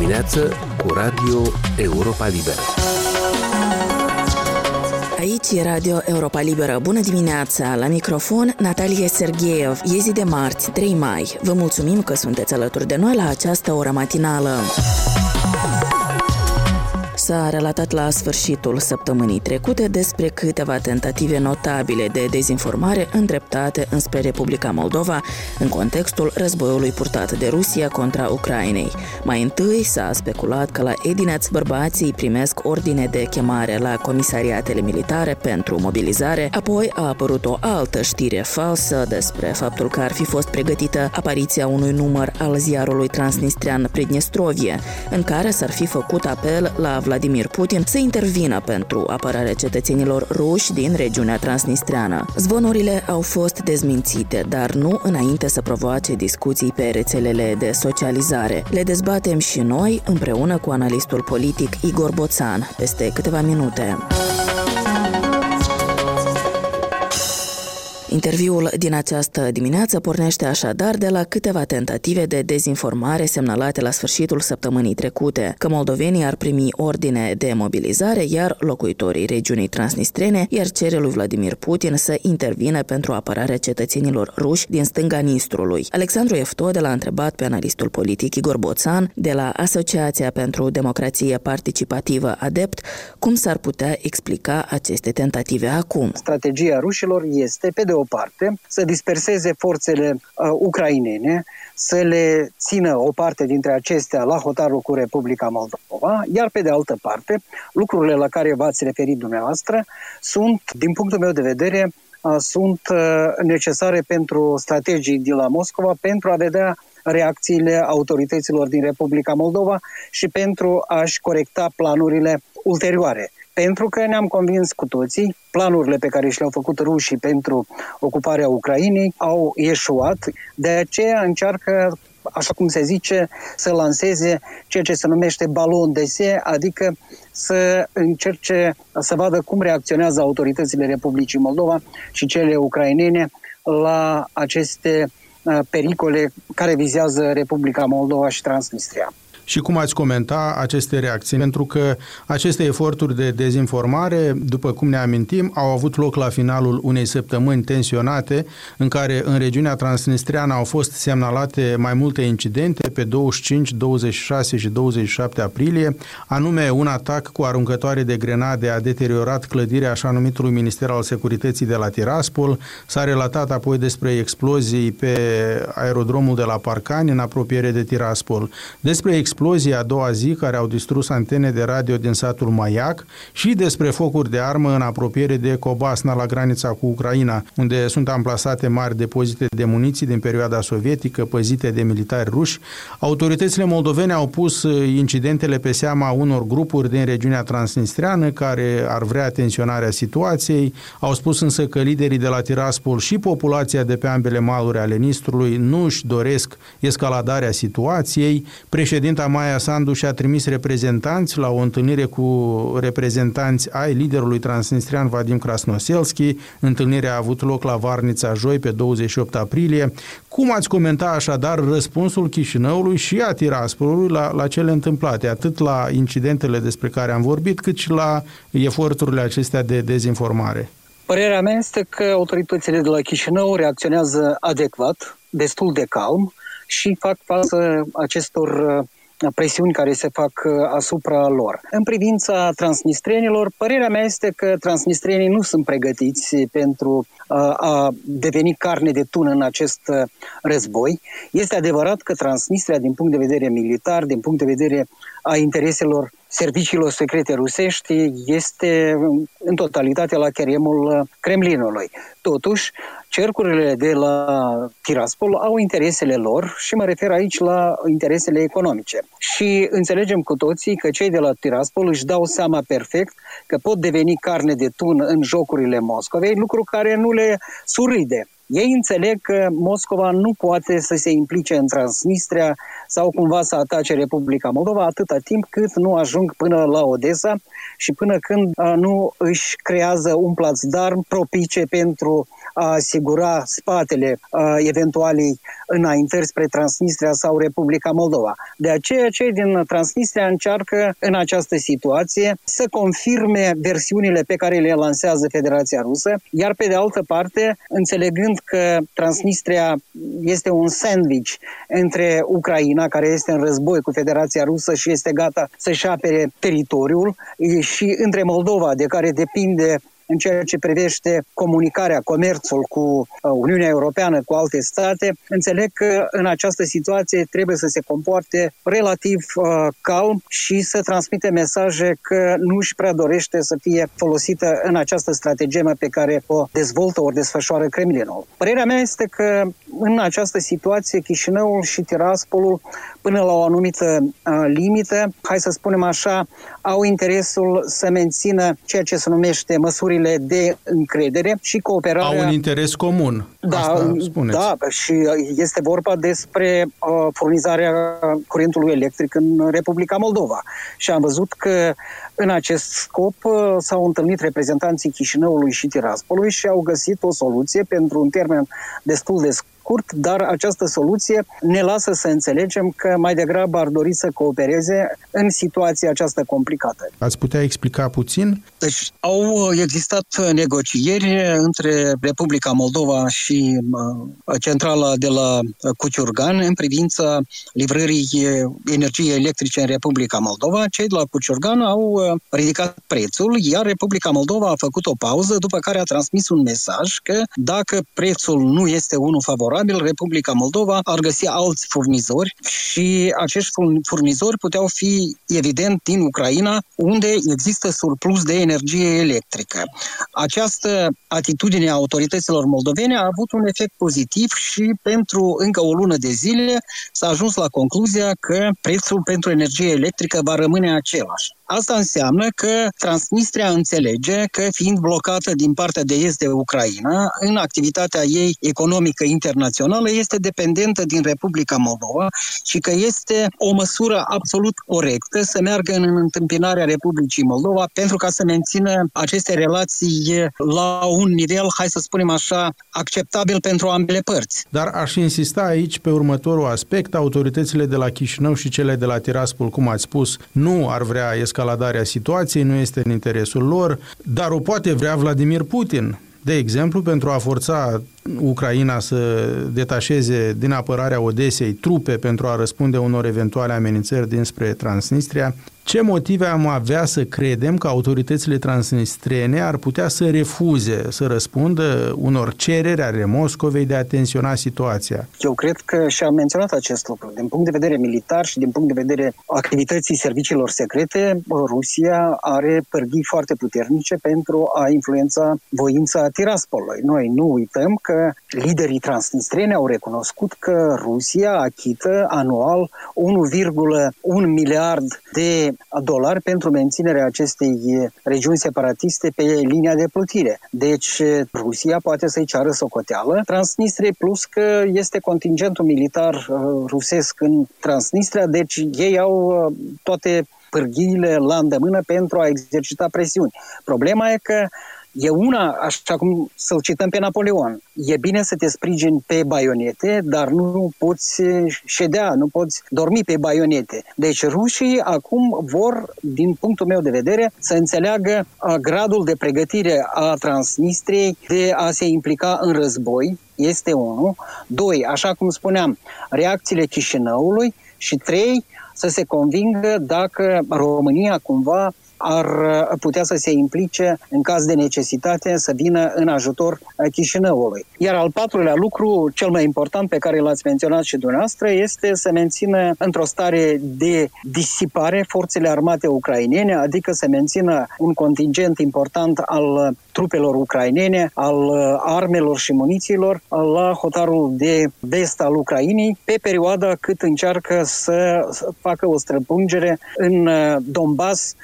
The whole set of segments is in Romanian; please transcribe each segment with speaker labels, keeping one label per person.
Speaker 1: dimineață cu Radio Europa Liberă.
Speaker 2: Aici e Radio Europa Liberă. Bună dimineața! La microfon, Natalia Sergeev. E zi de marți, 3 mai. Vă mulțumim că sunteți alături de noi la această oră matinală s-a relatat la sfârșitul săptămânii trecute despre câteva tentative notabile de dezinformare îndreptate înspre Republica Moldova în contextul războiului purtat de Rusia contra Ucrainei. Mai întâi s-a speculat că la Edineț bărbații primesc ordine de chemare la comisariatele militare pentru mobilizare, apoi a apărut o altă știre falsă despre faptul că ar fi fost pregătită apariția unui număr al ziarului transnistrian Pridnestrovie, în care s-ar fi făcut apel la Vladimir Vladimir Putin să intervină pentru apărarea cetățenilor ruși din regiunea transnistreană. Zvonurile au fost dezmințite, dar nu înainte să provoace discuții pe rețelele de socializare. Le dezbatem și noi împreună cu analistul politic Igor Boțan peste câteva minute. Interviul din această dimineață pornește așadar de la câteva tentative de dezinformare semnalate la sfârșitul săptămânii trecute, că moldovenii ar primi ordine de mobilizare, iar locuitorii regiunii transnistrene iar cere lui Vladimir Putin să intervină pentru apărarea cetățenilor ruși din stânga Nistrului. Alexandru Eftode l-a întrebat pe analistul politic Igor Boțan de la Asociația pentru Democrație Participativă ADEPT cum s-ar putea explica aceste tentative acum.
Speaker 3: Strategia rușilor este, pe de o parte, să disperseze forțele uh, ucrainene, să le țină o parte dintre acestea la hotarul cu Republica Moldova, iar pe de altă parte, lucrurile la care v-ați referit dumneavoastră sunt, din punctul meu de vedere, uh, sunt uh, necesare pentru strategii de la Moscova pentru a vedea reacțiile autorităților din Republica Moldova și pentru a-și corecta planurile ulterioare pentru că ne-am convins cu toții, planurile pe care și le-au făcut rușii pentru ocuparea Ucrainei au ieșuat, de aceea încearcă așa cum se zice, să lanseze ceea ce se numește balon de se, adică să încerce să vadă cum reacționează autoritățile Republicii Moldova și cele ucrainene la aceste uh, pericole care vizează Republica Moldova și Transnistria
Speaker 4: și cum ați comenta aceste reacții, pentru că aceste eforturi de dezinformare, după cum ne amintim, au avut loc la finalul unei săptămâni tensionate, în care în regiunea transnistriană au fost semnalate mai multe incidente pe 25, 26 și 27 aprilie, anume un atac cu aruncătoare de grenade a deteriorat clădirea așa numitului Minister al Securității de la Tiraspol, s-a relatat apoi despre explozii pe aerodromul de la Parcani în apropiere de Tiraspol, despre explozii explozii a doua zi care au distrus antene de radio din satul Maiac și despre focuri de armă în apropiere de Cobasna la granița cu Ucraina, unde sunt amplasate mari depozite de muniții din perioada sovietică păzite de militari ruși. Autoritățile moldovene au pus incidentele pe seama unor grupuri din regiunea transnistreană care ar vrea tensionarea situației. Au spus însă că liderii de la Tiraspol și populația de pe ambele maluri ale Nistrului nu își doresc escaladarea situației. Președinta Maia Sandu și-a trimis reprezentanți la o întâlnire cu reprezentanți ai liderului transnistrian Vadim Krasnoselski. Întâlnirea a avut loc la Varnița joi pe 28 aprilie. Cum ați comenta așadar răspunsul Chișinăului și a Tiraspolului la, la cele întâmplate, atât la incidentele despre care am vorbit, cât și la eforturile acestea de dezinformare?
Speaker 3: Părerea mea este că autoritățile de la Chișinău reacționează adecvat, destul de calm și fac față acestor presiuni care se fac uh, asupra lor. În privința transnistrienilor, părerea mea este că transnistrienii nu sunt pregătiți pentru uh, a deveni carne de tun în acest uh, război. Este adevărat că Transnistria, din punct de vedere militar, din punct de vedere a intereselor serviciilor secrete rusești, este în totalitate la cheremul Kremlinului. Totuși, cercurile de la Tiraspol au interesele lor și mă refer aici la interesele economice. Și înțelegem cu toții că cei de la Tiraspol își dau seama perfect că pot deveni carne de tun în jocurile Moscovei, lucru care nu le suride. Ei înțeleg că Moscova nu poate să se implice în Transnistria sau cumva să atace Republica Moldova atâta timp cât nu ajung până la Odessa și până când nu își creează un plațdarm propice pentru a asigura spatele uh, eventualei înaintări spre Transnistria sau Republica Moldova. De aceea, cei din Transnistria încearcă în această situație să confirme versiunile pe care le lansează Federația Rusă, iar pe de altă parte, înțelegând că Transnistria este un sandwich între Ucraina, care este în război cu Federația Rusă și este gata să-și apere teritoriul, și între Moldova, de care depinde în ceea ce privește comunicarea, comerțul cu uh, Uniunea Europeană, cu alte state, înțeleg că în această situație trebuie să se comporte relativ uh, calm și să transmite mesaje că nu își prea dorește să fie folosită în această strategie pe care o dezvoltă, o desfășoară Kremlinul. Părerea mea este că în această situație Chișinăul și Tiraspolul până la o anumită uh, limită, hai să spunem așa, au interesul să mențină ceea ce se numește măsurile de încredere și cooperarea.
Speaker 4: Au un interes comun.
Speaker 3: Da,
Speaker 4: Asta spuneți.
Speaker 3: da și este vorba despre uh, furnizarea curentului electric în Republica Moldova. Și am văzut că în acest scop uh, s-au întâlnit reprezentanții Chișinăului și Tiraspolului și au găsit o soluție pentru un termen destul de scurt, dar această soluție ne lasă să înțelegem că mai degrabă ar dori să coopereze în situația aceasta complicată.
Speaker 4: Ați putea explica puțin?
Speaker 3: Deci au existat negocieri între Republica Moldova și uh, centrala de la Cuciurgan în privința livrării energiei electrice în Republica Moldova. Cei de la Cuciurgan au uh, ridicat prețul, iar Republica Moldova a făcut o pauză, după care a transmis un mesaj că dacă prețul nu este unul favorabil, probabil Republica Moldova ar găsi alți furnizori și acești furnizori puteau fi evident din Ucraina, unde există surplus de energie electrică. Această atitudine a autorităților moldovene a avut un efect pozitiv și pentru încă o lună de zile s-a ajuns la concluzia că prețul pentru energie electrică va rămâne același. Asta înseamnă că Transnistria înțelege că, fiind blocată din partea de est de Ucraina, în activitatea ei economică internațională, este dependentă din Republica Moldova și că este o măsură absolut corectă să meargă în întâmpinarea Republicii Moldova pentru ca să mențină aceste relații la un nivel, hai să spunem așa, acceptabil pentru ambele părți.
Speaker 4: Dar aș insista aici pe următorul aspect. Autoritățile de la Chișinău și cele de la Tiraspol, cum ați spus, nu ar vrea escaladarea escaladarea situației, nu este în interesul lor, dar o poate vrea Vladimir Putin. De exemplu, pentru a forța Ucraina să detașeze din apărarea Odesei trupe pentru a răspunde unor eventuale amenințări dinspre Transnistria, ce motive am avea să credem că autoritățile transnistrene ar putea să refuze să răspundă unor cereri ale Moscovei de a tensiona situația?
Speaker 3: Eu cred că și am menționat acest lucru. Din punct de vedere militar și din punct de vedere activității serviciilor secrete, Rusia are pârghii foarte puternice pentru a influența voința Tiraspolului. Noi nu uităm că liderii transnistrene au recunoscut că Rusia achită anual 1,1 miliard de dolari pentru menținerea acestei regiuni separatiste pe linia de plutire. Deci Rusia poate să-i ceară socoteală Transnistrie, plus că este contingentul militar uh, rusesc în Transnistria, deci ei au uh, toate pârghiile la îndemână pentru a exercita presiuni. Problema e că E una, așa cum să-l cităm pe Napoleon, e bine să te sprijini pe baionete, dar nu poți ședea, nu poți dormi pe baionete. Deci rușii acum vor, din punctul meu de vedere, să înțeleagă gradul de pregătire a Transnistriei de a se implica în război, este unul. Doi, așa cum spuneam, reacțiile Chișinăului și trei, să se convingă dacă România cumva ar uh, putea să se implice în caz de necesitate să vină în ajutor uh, Chișinăului. Iar al patrulea lucru, cel mai important pe care l-ați menționat și dumneavoastră, este să mențină într-o stare de disipare forțele armate ucrainene, adică să mențină un contingent important al trupelor ucrainene, al uh, armelor și munițiilor la hotarul de vest al Ucrainei pe perioada cât încearcă să facă o străpungere în Donbass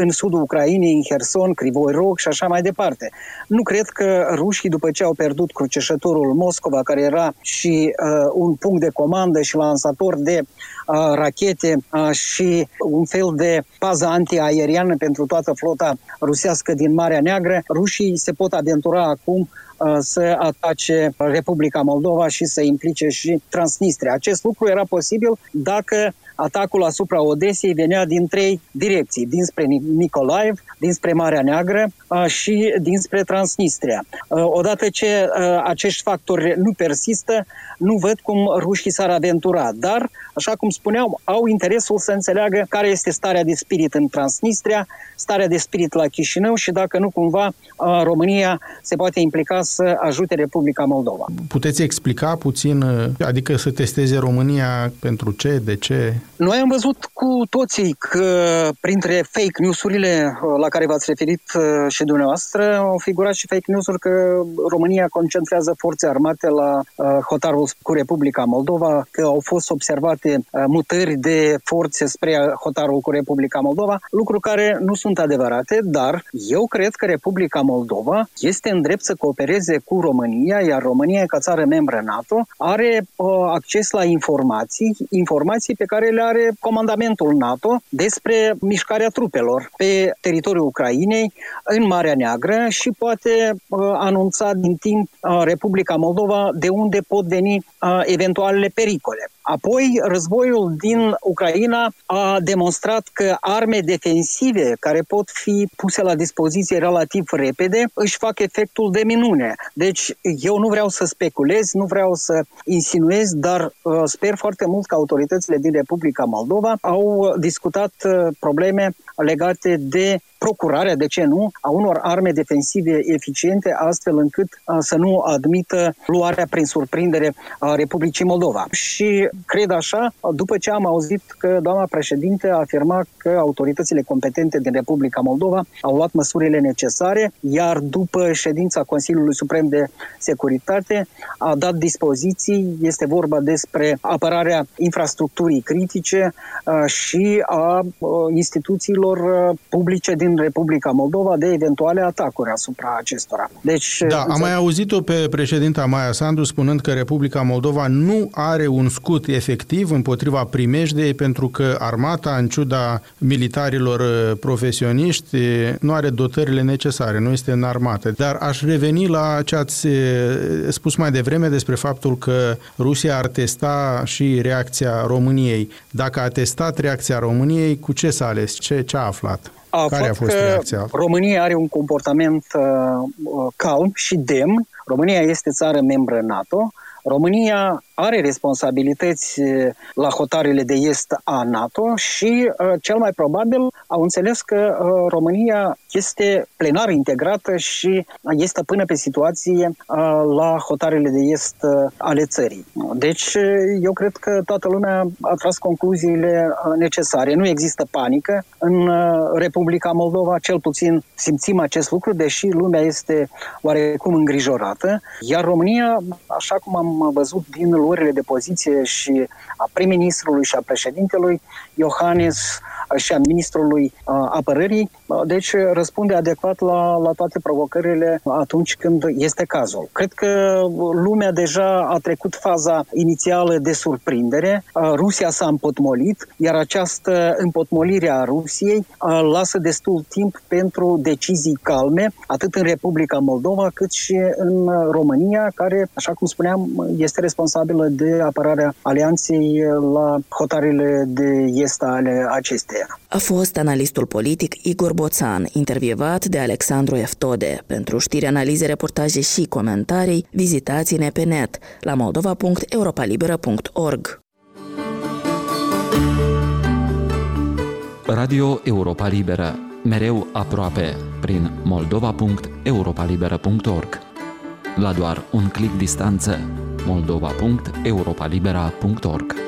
Speaker 3: în sudul Ucrainei, în Herson, Crivoi Rog și așa mai departe. Nu cred că rușii, după ce au pierdut cruceșătorul Moscova, care era și uh, un punct de comandă și lansator de uh, rachete uh, și un fel de pază antiaeriană pentru toată flota rusească din Marea Neagră, rușii se pot aventura acum Uh, să atace Republica Moldova și să implice și Transnistria. Acest lucru era posibil dacă atacul asupra Odesei venea din trei direcții, dinspre Nicolaev, dinspre Marea Neagră uh, și dinspre Transnistria. Uh, odată ce acești factori nu persistă, nu văd cum rușii s-ar aventura, dar, așa cum spuneam, au interesul să înțeleagă care este starea de spirit în Transnistria, starea de spirit la Chișinău și dacă nu cumva România se poate implica să ajute Republica Moldova.
Speaker 4: Puteți explica puțin, adică să testeze România pentru ce, de ce?
Speaker 3: Noi am văzut cu toții că printre fake news-urile la care v-ați referit și dumneavoastră au figurat și fake news-uri că România concentrează forțe armate la hotarul cu Republica Moldova, că au fost observate mutări de forțe spre hotarul cu Republica Moldova, lucruri care nu sunt adevărate, dar eu cred că Republica Moldova este în drept să coopereze cu România, iar România, ca țară membră NATO, are uh, acces la informații, informații pe care le are comandamentul NATO despre mișcarea trupelor pe teritoriul Ucrainei, în Marea Neagră și poate uh, anunța din timp uh, Republica Moldova de unde pot veni uh, eventualele pericole. Apoi, războiul din Ucraina a demonstrat că arme defensive care pot fi puse la dispoziție relativ repede își fac efectul de minune. Deci, eu nu vreau să speculez, nu vreau să insinuez, dar uh, sper foarte mult că autoritățile din Republica Moldova au discutat uh, probleme legate de procurarea, de ce nu, a unor arme defensive eficiente, astfel încât să nu admită luarea prin surprindere a Republicii Moldova. Și cred așa, după ce am auzit că doamna președinte a afirmat că autoritățile competente din Republica Moldova au luat măsurile necesare, iar după ședința Consiliului Suprem de Securitate a dat dispoziții, este vorba despre apărarea infrastructurii critice și a instituțiilor publice din Republica Moldova de eventuale atacuri asupra acestora.
Speaker 4: Deci, da, am mai auzit-o pe președinta Maia Sandu spunând că Republica Moldova nu are un scut efectiv împotriva primejdei pentru că armata, în ciuda militarilor uh, profesioniști, nu are dotările necesare, nu este în armată. Dar aș reveni la ce ați uh, spus mai devreme despre faptul că Rusia ar testa și reacția României. Dacă a testat reacția României, cu ce s-a ales? Ce, ce a aflat?
Speaker 3: A Care a fost reacția? România are un comportament uh, uh, calm și demn. România este țară membră NATO. România are responsabilități la hotarele de est a NATO și cel mai probabil au înțeles că România este plenar integrată și este până pe situație la hotarele de est ale țării. Deci eu cred că toată lumea a tras concluziile necesare. Nu există panică în Republica Moldova, cel puțin simțim acest lucru, deși lumea este oarecum îngrijorată, iar România, așa cum am văzut din luările de poziție și a prim-ministrului și a președintelui Iohannis și a ministrului apărării, deci răspunde adecvat la, la toate provocările atunci când este cazul. Cred că lumea deja a trecut faza inițială de surprindere, Rusia s-a împotmolit, iar această împotmolire a Rusiei lasă destul timp pentru decizii calme, atât în Republica Moldova cât și în România, care, așa cum spuneam, este responsabilă de apărarea alianței la hotarele de est ale acesteia.
Speaker 2: A fost analistul politic Igor Boțan, intervievat de Alexandru Eftode. Pentru știri, analize, reportaje și comentarii, vizitați-ne pe net la moldova.europalibera.org.
Speaker 1: Radio Europa Liberă, mereu aproape, prin moldova.europalibera.org. La doar un clic distanță, moldova.europalibera.org.